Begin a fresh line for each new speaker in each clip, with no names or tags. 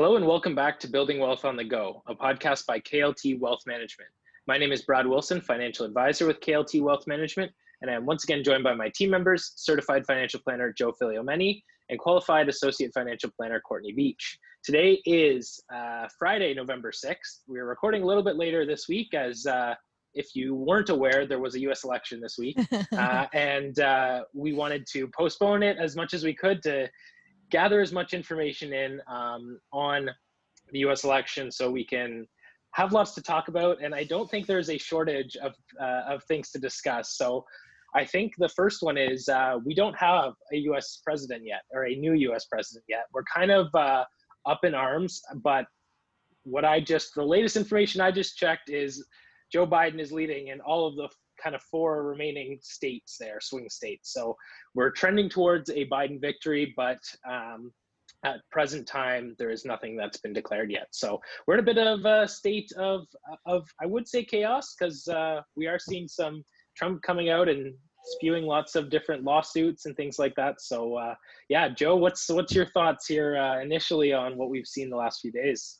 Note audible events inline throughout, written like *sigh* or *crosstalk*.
Hello and welcome back to Building Wealth on the Go, a podcast by KLT Wealth Management. My name is Brad Wilson, financial advisor with KLT Wealth Management, and I am once again joined by my team members, certified financial planner Joe Filiomeni and qualified associate financial planner Courtney Beach. Today is uh, Friday, November 6th. We're recording a little bit later this week as uh, if you weren't aware, there was a US election this week. *laughs* uh, and uh, we wanted to postpone it as much as we could to gather as much information in um, on the US election so we can have lots to talk about. And I don't think there's a shortage of, uh, of things to discuss. So I think the first one is uh, we don't have a US president yet, or a new US president yet. We're kind of uh, up in arms, but what I just, the latest information I just checked is Joe Biden is leading in all of the kind of four remaining states there, swing states. So we're trending towards a Biden victory, but um, at present time, there is nothing that's been declared yet. So we're in a bit of a state of, of I would say chaos, because uh, we are seeing some Trump coming out and spewing lots of different lawsuits and things like that. So uh, yeah, Joe, what's what's your thoughts here uh, initially on what we've seen the last few days?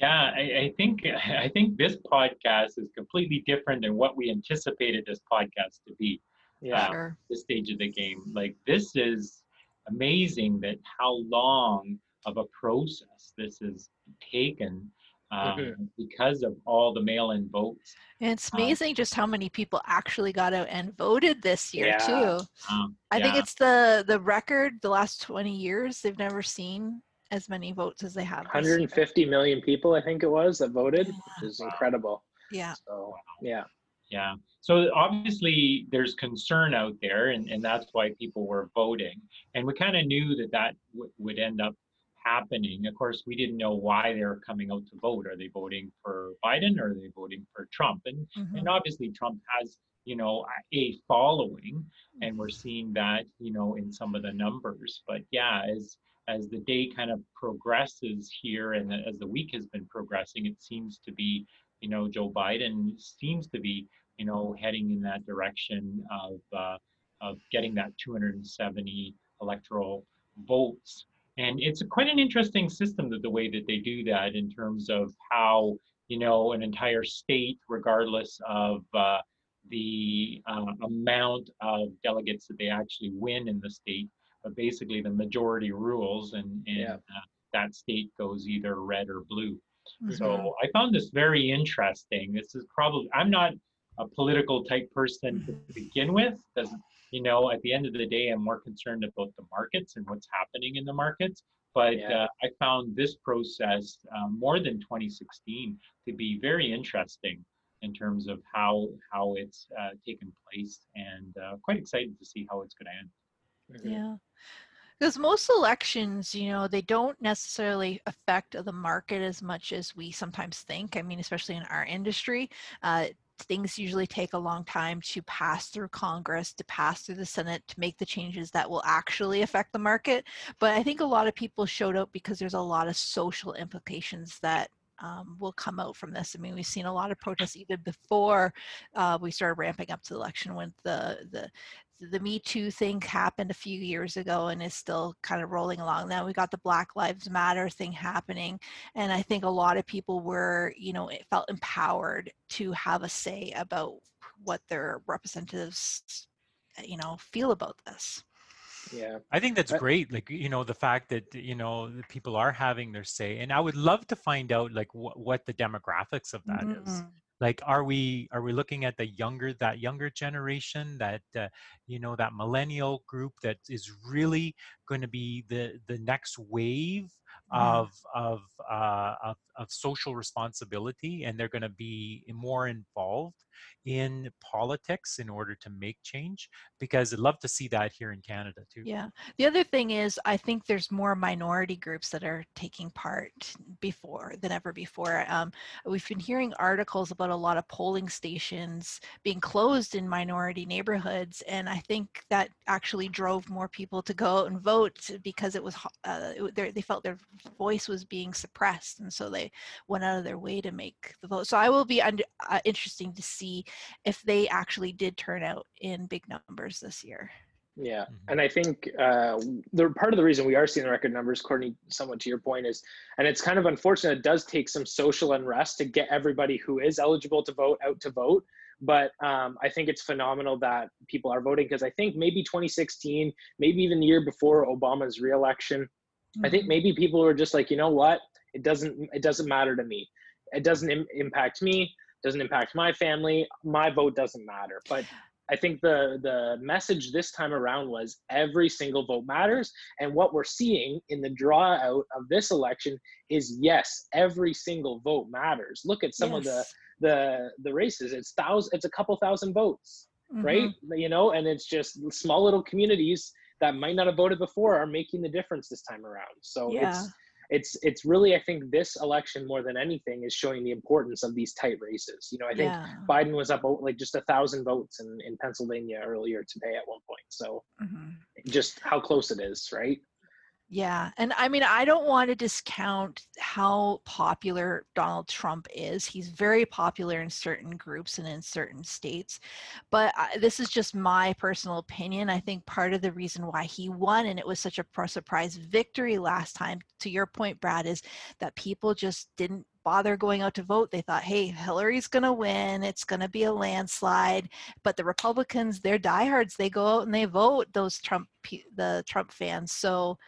Yeah, I, I, think *laughs* I think this podcast is completely different than what we anticipated this podcast to be.
Yeah, uh, sure.
this stage of the game, like this is amazing that how long of a process this has taken um, mm-hmm. because of all the mail-in votes.
And it's um, amazing um, just how many people actually got out and voted this year yeah. too. Um, I yeah. think it's the the record the last 20 years they've never seen as many votes as they have.
150 million people, I think it was, that voted, yeah. which is incredible.
Yeah.
So, yeah.
Yeah. So obviously there's concern out there, and, and that's why people were voting. And we kind of knew that that w- would end up happening. Of course, we didn't know why they were coming out to vote. Are they voting for Biden or are they voting for Trump? And mm-hmm. and obviously Trump has you know a following, and we're seeing that you know in some of the numbers. But yeah, as as the day kind of progresses here and as the week has been progressing, it seems to be, you know, Joe Biden seems to be, you know, heading in that direction of uh, of getting that 270 electoral votes. And it's quite an interesting system that the way that they do that in terms of how, you know, an entire state, regardless of uh, the uh, amount of delegates that they actually win in the state, basically the majority rules and, and yeah. uh, that state goes either red or blue. Mm-hmm. So I found this very interesting. This is probably, I'm not a political type person to begin with, because, you know, at the end of the day, I'm more concerned about the markets and what's happening in the markets. But yeah. uh, I found this process um, more than 2016 to be very interesting in terms of how how it's uh, taken place, and uh, quite excited to see how it's going to end.
Mm-hmm. Yeah. Because most elections, you know, they don't necessarily affect the market as much as we sometimes think. I mean, especially in our industry, uh, things usually take a long time to pass through Congress, to pass through the Senate, to make the changes that will actually affect the market. But I think a lot of people showed up because there's a lot of social implications that um, will come out from this. I mean, we've seen a lot of protests even before uh, we started ramping up to the election when the the the Me Too thing happened a few years ago and is still kind of rolling along. Now we got the Black Lives Matter thing happening, and I think a lot of people were, you know, it felt empowered to have a say about what their representatives, you know, feel about this.
Yeah,
I think that's great. Like you know, the fact that you know the people are having their say, and I would love to find out like wh- what the demographics of that mm-hmm. is like are we are we looking at the younger that younger generation that uh, you know that millennial group that is really going to be the the next wave mm. of of, uh, of of social responsibility and they're going to be more involved in politics in order to make change because I'd love to see that here in Canada too.
Yeah. The other thing is I think there's more minority groups that are taking part before than ever before. Um, we've been hearing articles about a lot of polling stations being closed in minority neighborhoods and I think that actually drove more people to go out and vote because it was uh, they felt their voice was being suppressed and so they went out of their way to make the vote. So I will be under, uh, interesting to see if they actually did turn out in big numbers this year.
Yeah, mm-hmm. and I think uh, the part of the reason we are seeing the record numbers, Courtney, somewhat to your point, is, and it's kind of unfortunate. It does take some social unrest to get everybody who is eligible to vote out to vote. But um, I think it's phenomenal that people are voting because I think maybe 2016, maybe even the year before Obama's reelection, mm-hmm. I think mm-hmm. maybe people were just like, you know what, it doesn't it doesn't matter to me. It doesn't Im- impact me. Doesn't impact my family. My vote doesn't matter. But I think the the message this time around was every single vote matters, and what we're seeing in the draw out of this election is yes, every single vote matters. Look at some yes. of the the the races. It's thousand. It's a couple thousand votes, mm-hmm. right? You know, and it's just small little communities that might not have voted before are making the difference this time around. So yeah. it's it's it's really I think this election more than anything is showing the importance of these tight races. You know, I think yeah. Biden was up like just a thousand votes in in Pennsylvania earlier today at one point. So mm-hmm. just how close it is, right?
Yeah. And I mean, I don't want to discount how popular Donald Trump is. He's very popular in certain groups and in certain states. But I, this is just my personal opinion. I think part of the reason why he won and it was such a surprise victory last time, to your point, Brad, is that people just didn't bother going out to vote. They thought, hey, Hillary's going to win. It's going to be a landslide. But the Republicans, they're diehards. They go out and they vote, those Trump, the Trump fans. So,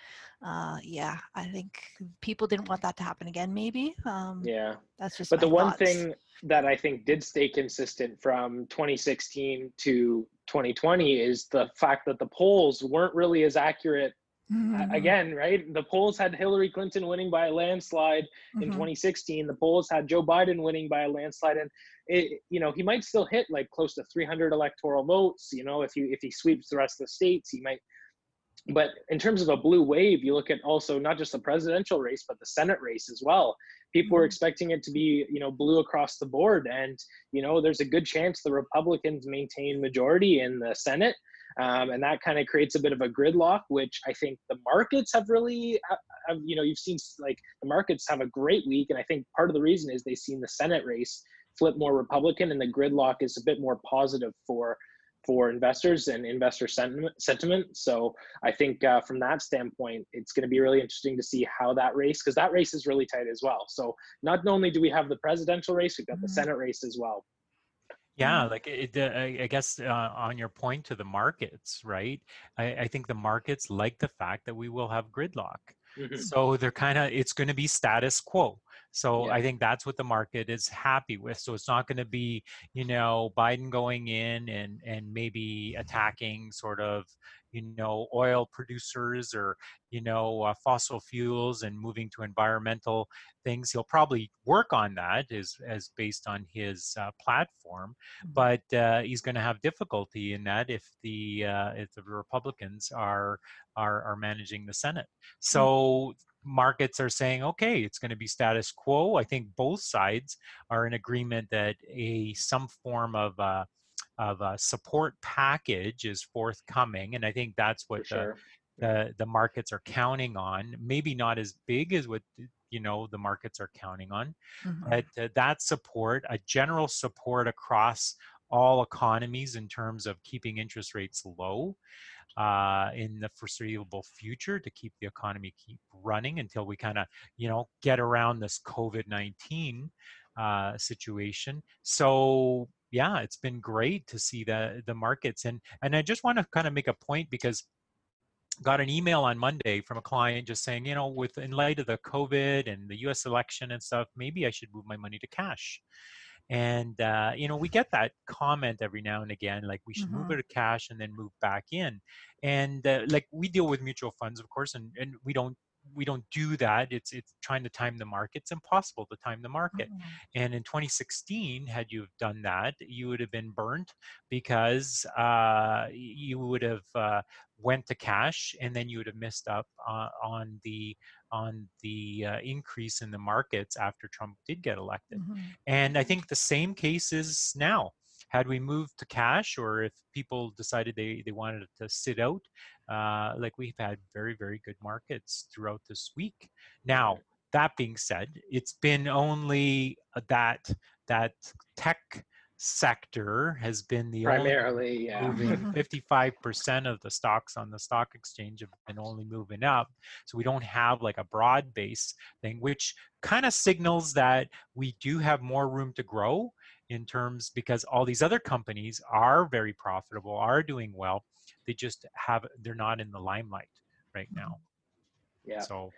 uh, yeah, I think people didn't want that to happen again. Maybe. Um,
yeah,
that's just.
But the
one
thoughts. thing that I think did stay consistent from 2016 to 2020 is the fact that the polls weren't really as accurate. Mm-hmm. Again, right? The polls had Hillary Clinton winning by a landslide mm-hmm. in 2016. The polls had Joe Biden winning by a landslide, and it, you know, he might still hit like close to 300 electoral votes. You know, if he if he sweeps the rest of the states, he might but in terms of a blue wave, you look at also not just the presidential race, but the Senate race as well. People were mm-hmm. expecting it to be, you know, blue across the board, and you know, there's a good chance the Republicans maintain majority in the Senate, um, and that kind of creates a bit of a gridlock, which I think the markets have really, uh, have, you know, you've seen like the markets have a great week, and I think part of the reason is they've seen the Senate race flip more Republican, and the gridlock is a bit more positive for for investors and investor sentiment. sentiment. So I think uh, from that standpoint, it's going to be really interesting to see how that race, because that race is really tight as well. So not only do we have the presidential race, we've got the mm-hmm. Senate race as well.
Yeah, like it, uh, I guess uh, on your point to the markets, right? I, I think the markets like the fact that we will have gridlock. Mm-hmm. So they're kind of, it's going to be status quo. So yeah. I think that's what the market is happy with. So it's not going to be, you know, Biden going in and and maybe attacking sort of, you know, oil producers or you know uh, fossil fuels and moving to environmental things. He'll probably work on that as as based on his uh, platform, mm-hmm. but uh, he's going to have difficulty in that if the uh, if the Republicans are are are managing the Senate. So markets are saying, okay, it's going to be status quo. I think both sides are in agreement that a some form of uh, of a support package is forthcoming, and I think that's what sure. the, the the markets are counting on. Maybe not as big as what you know the markets are counting on, mm-hmm. but uh, that support, a general support across all economies in terms of keeping interest rates low uh, in the foreseeable future to keep the economy keep running until we kind of you know get around this covid-19 uh, situation. So yeah it's been great to see the the markets. And and i just want to kind of make a point because got an email on monday from a client just saying you know with in light of the covid and the us election and stuff maybe i should move my money to cash and uh, you know we get that comment every now and again like we should mm-hmm. move it to cash and then move back in and uh, like we deal with mutual funds of course and, and we don't we don't do that it's it's trying to time the market it's impossible to time the market mm-hmm. and in 2016 had you done that you would have been burnt because uh, you would have uh, went to cash and then you would have missed up uh, on the on the uh, increase in the markets after Trump did get elected. Mm-hmm. And I think the same case is now. Had we moved to cash, or if people decided they, they wanted to sit out, uh, like we've had very, very good markets throughout this week. Now, that being said, it's been only that that tech sector has been the
primarily yeah.
moving *laughs* 55% of the stocks on the stock exchange have been only moving up so we don't have like a broad base thing which kind of signals that we do have more room to grow in terms because all these other companies are very profitable are doing well they just have they're not in the limelight right now.
Yeah.
So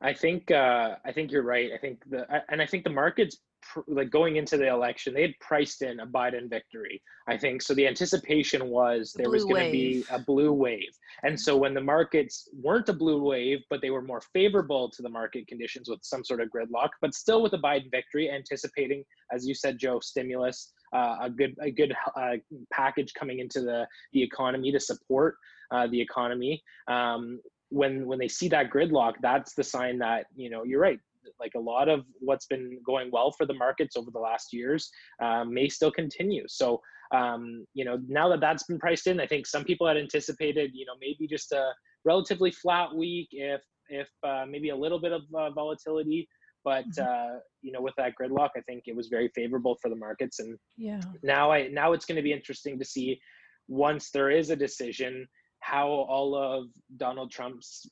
i think uh i think you're right. I think the and i think the market's like going into the election, they had priced in a Biden victory. I think so. The anticipation was there was going to be a blue wave, and so when the markets weren't a blue wave, but they were more favorable to the market conditions with some sort of gridlock, but still with a Biden victory, anticipating, as you said, Joe, stimulus, uh, a good a good uh, package coming into the the economy to support uh, the economy. Um, when when they see that gridlock, that's the sign that you know you're right like a lot of what's been going well for the markets over the last years um, may still continue. So, um, you know, now that that's been priced in, I think some people had anticipated, you know, maybe just a relatively flat week, if if uh, maybe a little bit of uh, volatility. But mm-hmm. uh, you know, with that gridlock, I think it was very favorable for the markets. And
yeah,
now I now it's going to be interesting to see once there is a decision how all of Donald Trump's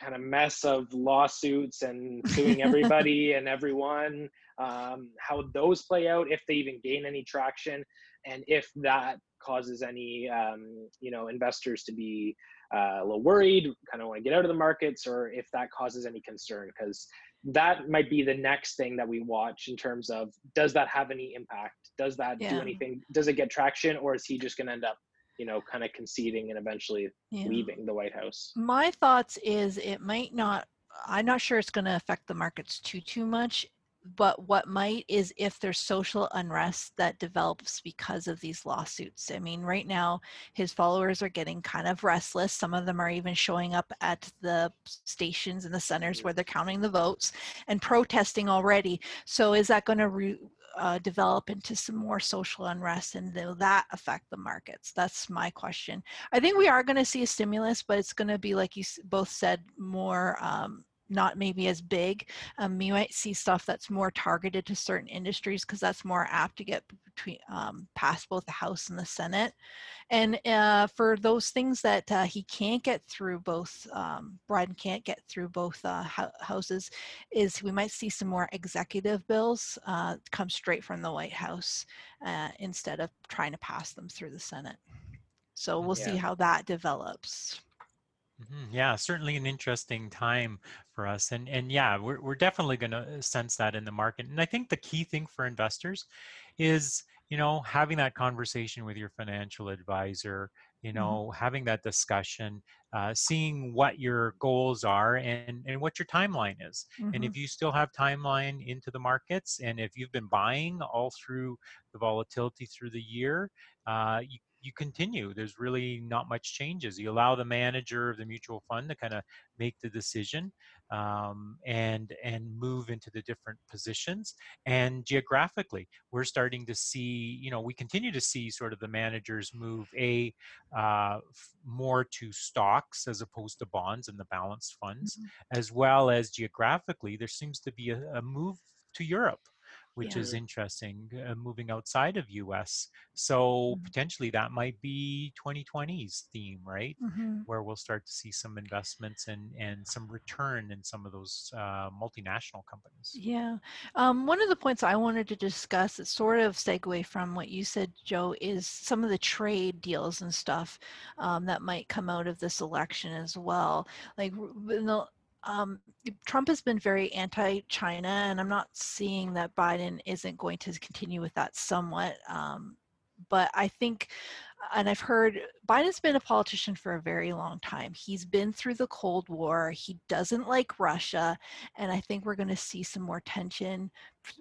kind of mess of lawsuits and suing everybody *laughs* and everyone, um, how those play out, if they even gain any traction, and if that causes any, um, you know, investors to be uh, a little worried, kind of want to get out of the markets, or if that causes any concern, because that might be the next thing that we watch in terms of does that have any impact? Does that yeah. do anything? Does it get traction, or is he just going to end up you know, kind of conceding and eventually yeah. leaving the White House.
My thoughts is it might not. I'm not sure it's going to affect the markets too too much. But what might is if there's social unrest that develops because of these lawsuits. I mean, right now, his followers are getting kind of restless. Some of them are even showing up at the stations and the centers where mm-hmm. they're counting the votes and protesting already. So, is that going to re- uh, develop into some more social unrest and will that affect the markets. That's my question. I think we are going to see a stimulus but it's going to be like you both said more um, not maybe as big. Um, you might see stuff that's more targeted to certain industries because that's more apt to get between um, past both the House and the Senate. And uh, for those things that uh, he can't get through both, um, Biden can't get through both uh, houses, is we might see some more executive bills uh, come straight from the White House uh, instead of trying to pass them through the Senate. So we'll yeah. see how that develops.
Mm-hmm. Yeah, certainly an interesting time for us, and and yeah, we're we're definitely going to sense that in the market. And I think the key thing for investors is you know having that conversation with your financial advisor, you mm-hmm. know, mm-hmm. having that discussion, uh, seeing what your goals are and and what your timeline is. Mm-hmm. And if you still have timeline into the markets, and if you've been buying all through the volatility through the year, uh, you you continue. There's really not much changes. You allow the manager of the mutual fund to kind of make the decision um, and and move into the different positions. And geographically, we're starting to see. You know, we continue to see sort of the managers move a uh, more to stocks as opposed to bonds and the balanced funds, mm-hmm. as well as geographically, there seems to be a, a move to Europe which yeah. is interesting, uh, moving outside of US. So mm-hmm. potentially that might be 2020's theme, right? Mm-hmm. Where we'll start to see some investments and and some return in some of those uh, multinational companies.
Yeah. Um, one of the points I wanted to discuss that sort of segue from what you said, Joe, is some of the trade deals and stuff um, that might come out of this election as well. Like the um, Trump has been very anti China, and I'm not seeing that Biden isn't going to continue with that somewhat. Um, but I think, and I've heard Biden's been a politician for a very long time. He's been through the Cold War. He doesn't like Russia. And I think we're going to see some more tension,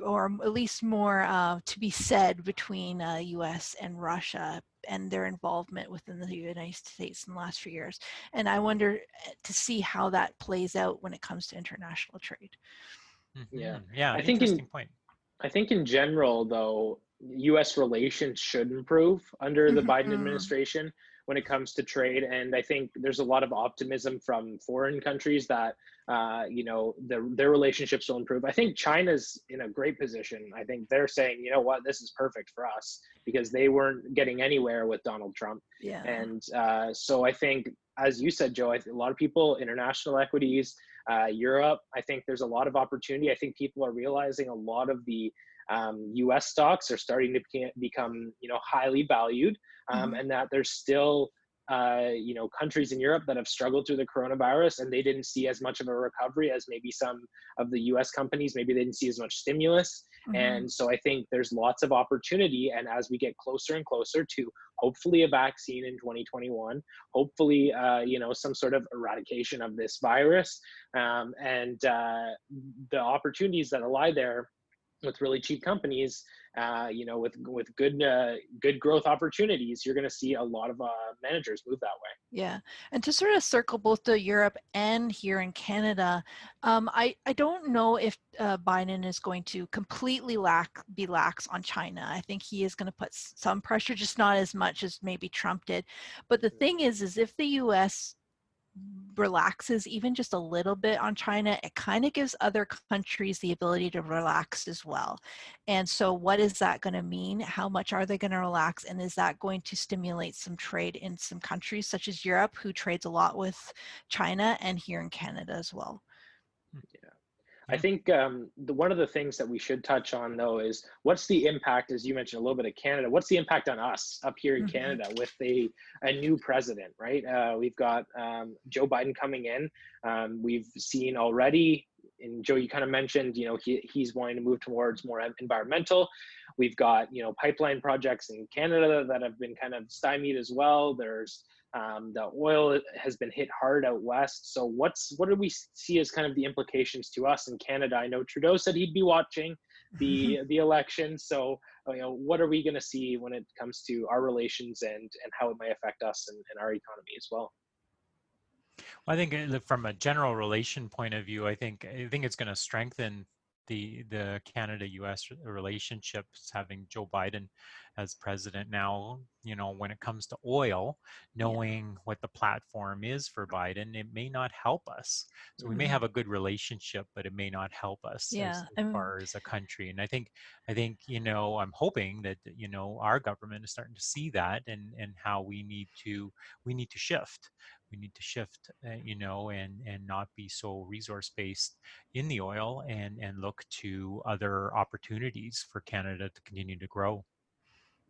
or at least more uh, to be said between uh, US and Russia and their involvement within the United States in the last few years. And I wonder eh, to see how that plays out when it comes to international trade.
Mm-hmm. Yeah, yeah. I think in, point. I think in general, though, U.S. relations should improve under the mm-hmm. Biden administration. when it comes to trade. And I think there's a lot of optimism from foreign countries that uh, you know their their relationships will improve. I think China's in a great position. I think they're saying, you know what, this is perfect for us because they weren't getting anywhere with Donald Trump.
Yeah.
And uh, so I think, as you said, Joe, I think a lot of people, international equities, uh, Europe, I think there's a lot of opportunity. I think people are realizing a lot of the um, U.S. stocks are starting to become, you know, highly valued, um, mm-hmm. and that there's still, uh, you know, countries in Europe that have struggled through the coronavirus, and they didn't see as much of a recovery as maybe some of the U.S. companies. Maybe they didn't see as much stimulus, mm-hmm. and so I think there's lots of opportunity. And as we get closer and closer to hopefully a vaccine in 2021, hopefully, uh, you know, some sort of eradication of this virus, um, and uh, the opportunities that lie there with really cheap companies, uh, you know, with with good uh, good growth opportunities, you're going to see a lot of uh, managers move that way.
Yeah, and to sort of circle both to Europe and here in Canada, um, I I don't know if uh, Biden is going to completely lack be lax on China. I think he is going to put some pressure, just not as much as maybe Trump did. But the thing is, is if the U.S relaxes even just a little bit on China, it kind of gives other countries the ability to relax as well. And so, what is that going to mean? How much are they going to relax? And is that going to stimulate some trade in some countries such as Europe, who trades a lot with China, and here in Canada as well?
Hmm, yeah. I think um, the, one of the things that we should touch on though is what's the impact, as you mentioned a little bit of Canada, what's the impact on us up here in mm-hmm. Canada with a, a new president, right? Uh, we've got um, Joe Biden coming in. Um, we've seen already, and Joe, you kind of mentioned, you know, he, he's wanting to move towards more environmental. We've got, you know, pipeline projects in Canada that have been kind of stymied as well. There's um, the oil has been hit hard out west. So what's what do we see as kind of the implications to us in Canada? I know Trudeau said he'd be watching the *laughs* the election. So you know what are we going to see when it comes to our relations and and how it may affect us and, and our economy as well?
Well, I think uh, from a general relation point of view, I think I think it's going to strengthen the the Canada-U.S. relationships, having Joe Biden as president now, you know, when it comes to oil, knowing yeah. what the platform is for Biden, it may not help us. So mm-hmm. we may mm-hmm. have a good relationship, but it may not help us yeah. as, as far as a country. And I think, I think, you know, I'm hoping that you know our government is starting to see that and and how we need to we need to shift we need to shift uh, you know and and not be so resource based in the oil and and look to other opportunities for canada to continue to grow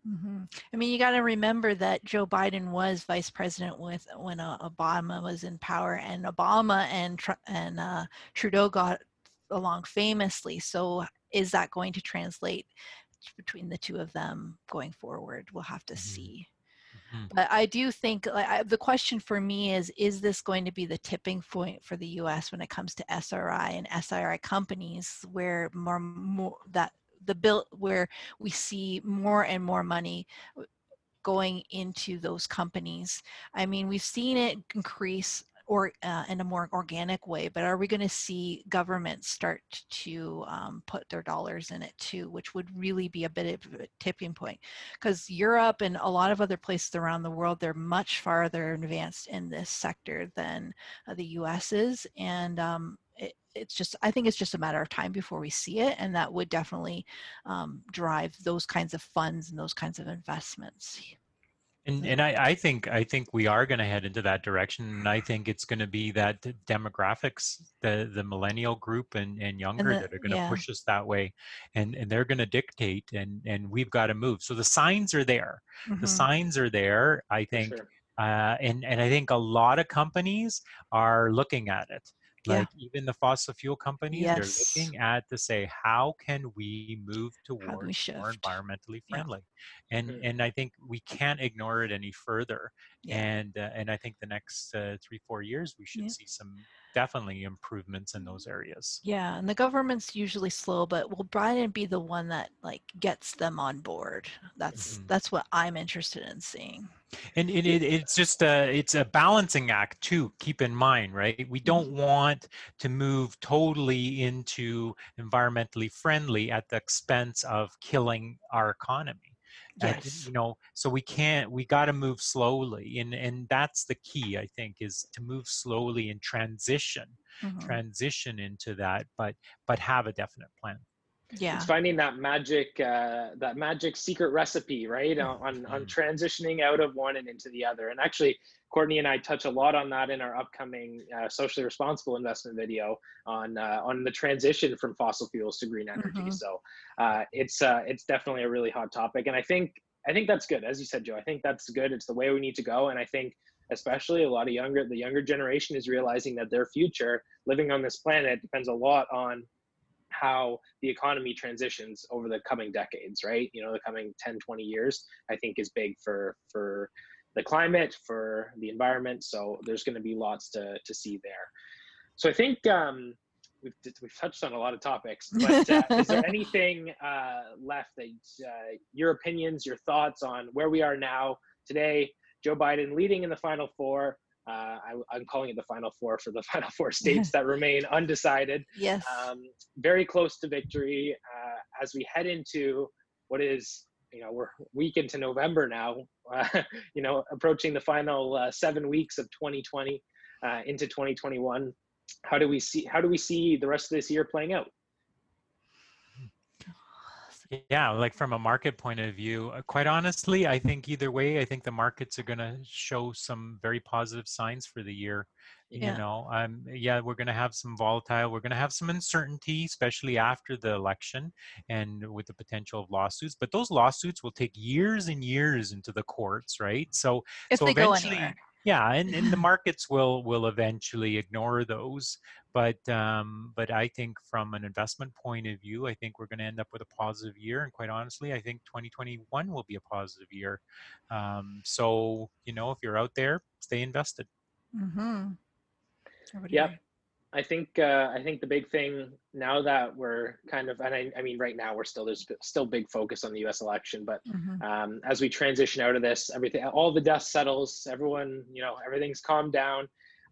mm-hmm. I mean, you got to remember that Joe Biden was vice president with when uh, Obama was in power, and Obama and and uh, Trudeau got along famously. So, is that going to translate between the two of them going forward? We'll have to mm-hmm. see. Mm. But I do think like, I, the question for me is: Is this going to be the tipping point for the U.S. when it comes to SRI and SRI companies, where more, more that the bill where we see more and more money uh, going into those companies. I mean, we've seen it increase or uh, in a more organic way but are we going to see governments start to um, put their dollars in it too which would really be a bit of a tipping point because europe and a lot of other places around the world they're much farther advanced in this sector than uh, the us is and um, it, it's just i think it's just a matter of time before we see it and that would definitely um, drive those kinds of funds and those kinds of investments
and and I, I think I think we are going to head into that direction, and I think it's going to be that demographics, the the millennial group and and younger and the, that are going to yeah. push us that way, and and they're going to dictate, and and we've got to move. So the signs are there. Mm-hmm. The signs are there. I think. Sure. Uh, and and I think a lot of companies are looking at it like yeah. even the fossil fuel companies yes. they're looking at to say how can we move towards we more environmentally friendly yeah. and mm-hmm. and i think we can't ignore it any further yeah. and uh, and i think the next uh, three four years we should see some definitely improvements in those areas.
Yeah and the government's usually slow but will Biden be the one that like gets them on board. That's mm-hmm. that's what i'm interested in seeing.
And it, it, it's just a it's a balancing act too keep in mind right? We don't mm-hmm. want to move totally into environmentally friendly at the expense of killing our economy
Yes.
you know, so we can't. We got to move slowly, and and that's the key. I think is to move slowly and transition,
Mhm.
transition into that, but but have a definite plan.
Yeah.
It's finding that magic, uh, that magic secret recipe, right? On, on on
Mhm.
transitioning out of one and into the other. And actually, Courtney and I touch a lot on that in our upcoming uh, socially responsible investment video on uh, on the transition from fossil fuels to green energy.
Mhm.
So uh, it's uh, it's definitely a really hot topic, and I think I think that's good, as you said, Joe. I think that's good. It's the way we need to go, and I think especially a lot of younger the younger generation is realizing that their future living on this planet depends a lot on how the economy transitions over the coming decades right? You know the coming 10 20 years i think is big for for the climate for the environment. So there's going to be lots to to see there. So i think um we've, we've touched on a lot of topics but uh, is there *laughs* anything uh, left that uh, your opinions your thoughts on where we are now today joe biden leading in the final four uh, I, am calling it the final four for the *laughs* final four *laughs* states that remain undecided.
Yes.
um, very close to victory. Uh, as we head into what is you know we're week into november now *laughs* uh, you know approaching the final uh, seven weeks of 2020 uh, into 2021 how do we see how do we see the rest of this year playing out
Yeah, like from a market point of view, uh, quite honestly, I think either way, I think the markets are going to show some very positive signs for the year.
Yeah.
You know, um, yeah, we're going to have some volatile, we're going to have some uncertainty, especially after the election and with the potential of lawsuits. But those lawsuits will take years and years into the courts, right? So,
if
so
they go
eventually. Yeah, and, and the *laughs* markets will will eventually ignore those but um, but I think from an investment point of view, I think we're going to end up with a positive year. And quite honestly, I think 2021 will be a positive year. Um, so you know, if you're out there, stay invested.
Mm-hmm.
Yep. I think uh, I think the big thing now that we're kind of and I, I mean right now we're still there's still big focus on the U.S. election, but
Mm-hmm.
um, as we transition out of this, everything all the dust settles, everyone you know everything's calmed down.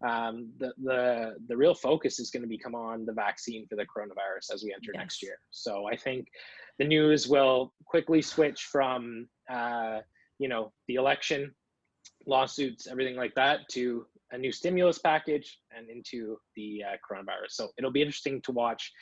Um, the the the real focus is going to become on the vaccine for the coronavirus as we enter
Yes.
next year. So I think the news will quickly switch from uh, you know the election, lawsuits, everything like that to a new stimulus package and into the uh, coronavirus. So it'll be interesting to watch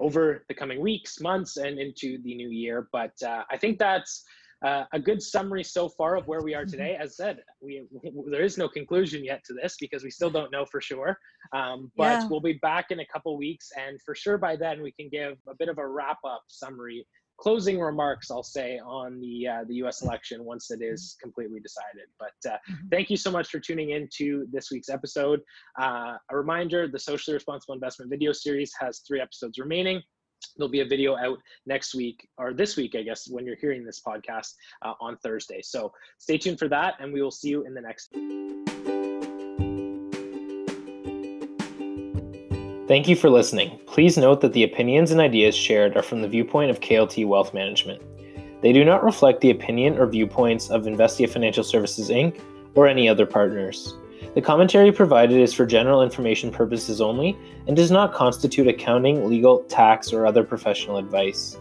over the coming weeks, months, and into the new year. But uh, I think that's uh, a good summary so far of where we are today. As said, we there is no conclusion yet to this because we still don't know for sure. Um, but
Yeah.
we'll be back in a couple weeks, and for sure by then we can give a bit of a wrap up summary. Closing remarks, I'll say, on the uh, the U.S. election once it is completely decided. But uh,
Mhm.
thank you so much for tuning in to this week's episode. Uh, a reminder: the socially responsible investment video series has three episodes remaining. There'll be a video out next week or this week, I guess, when you're hearing this podcast uh, on Thursday. So stay tuned for that, and we will see you in the next. Thank you for listening. Please note that the opinions and ideas shared are from the viewpoint of KLT Wealth Management. They do not reflect the opinion or viewpoints of Investia Financial Services Inc. or any other partners. The commentary provided is for general information purposes only and does not constitute accounting, legal, tax, or other professional advice.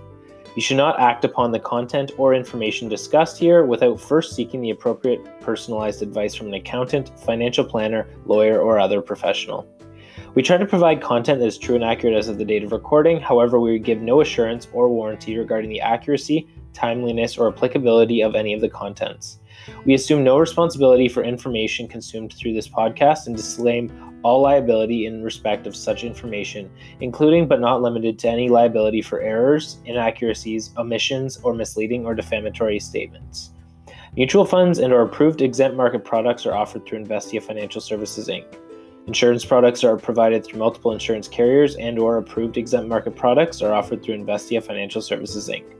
You should not act upon the content or information discussed here without first seeking the appropriate personalized advice from an accountant, financial planner, lawyer, or other professional. We try to provide content that is true and accurate as of the date of recording, however, we give no assurance or warranty regarding the accuracy, timeliness, or applicability of any of the contents. We assume no responsibility for information consumed through this podcast and disclaim all liability in respect of such information, including but not limited to any liability for errors, inaccuracies, omissions, or misleading or defamatory statements. Mutual funds and or approved exempt market products are offered through Investia Financial Services Inc. Insurance products are provided through multiple insurance carriers and or approved exempt market products are offered through Investia Financial Services Inc.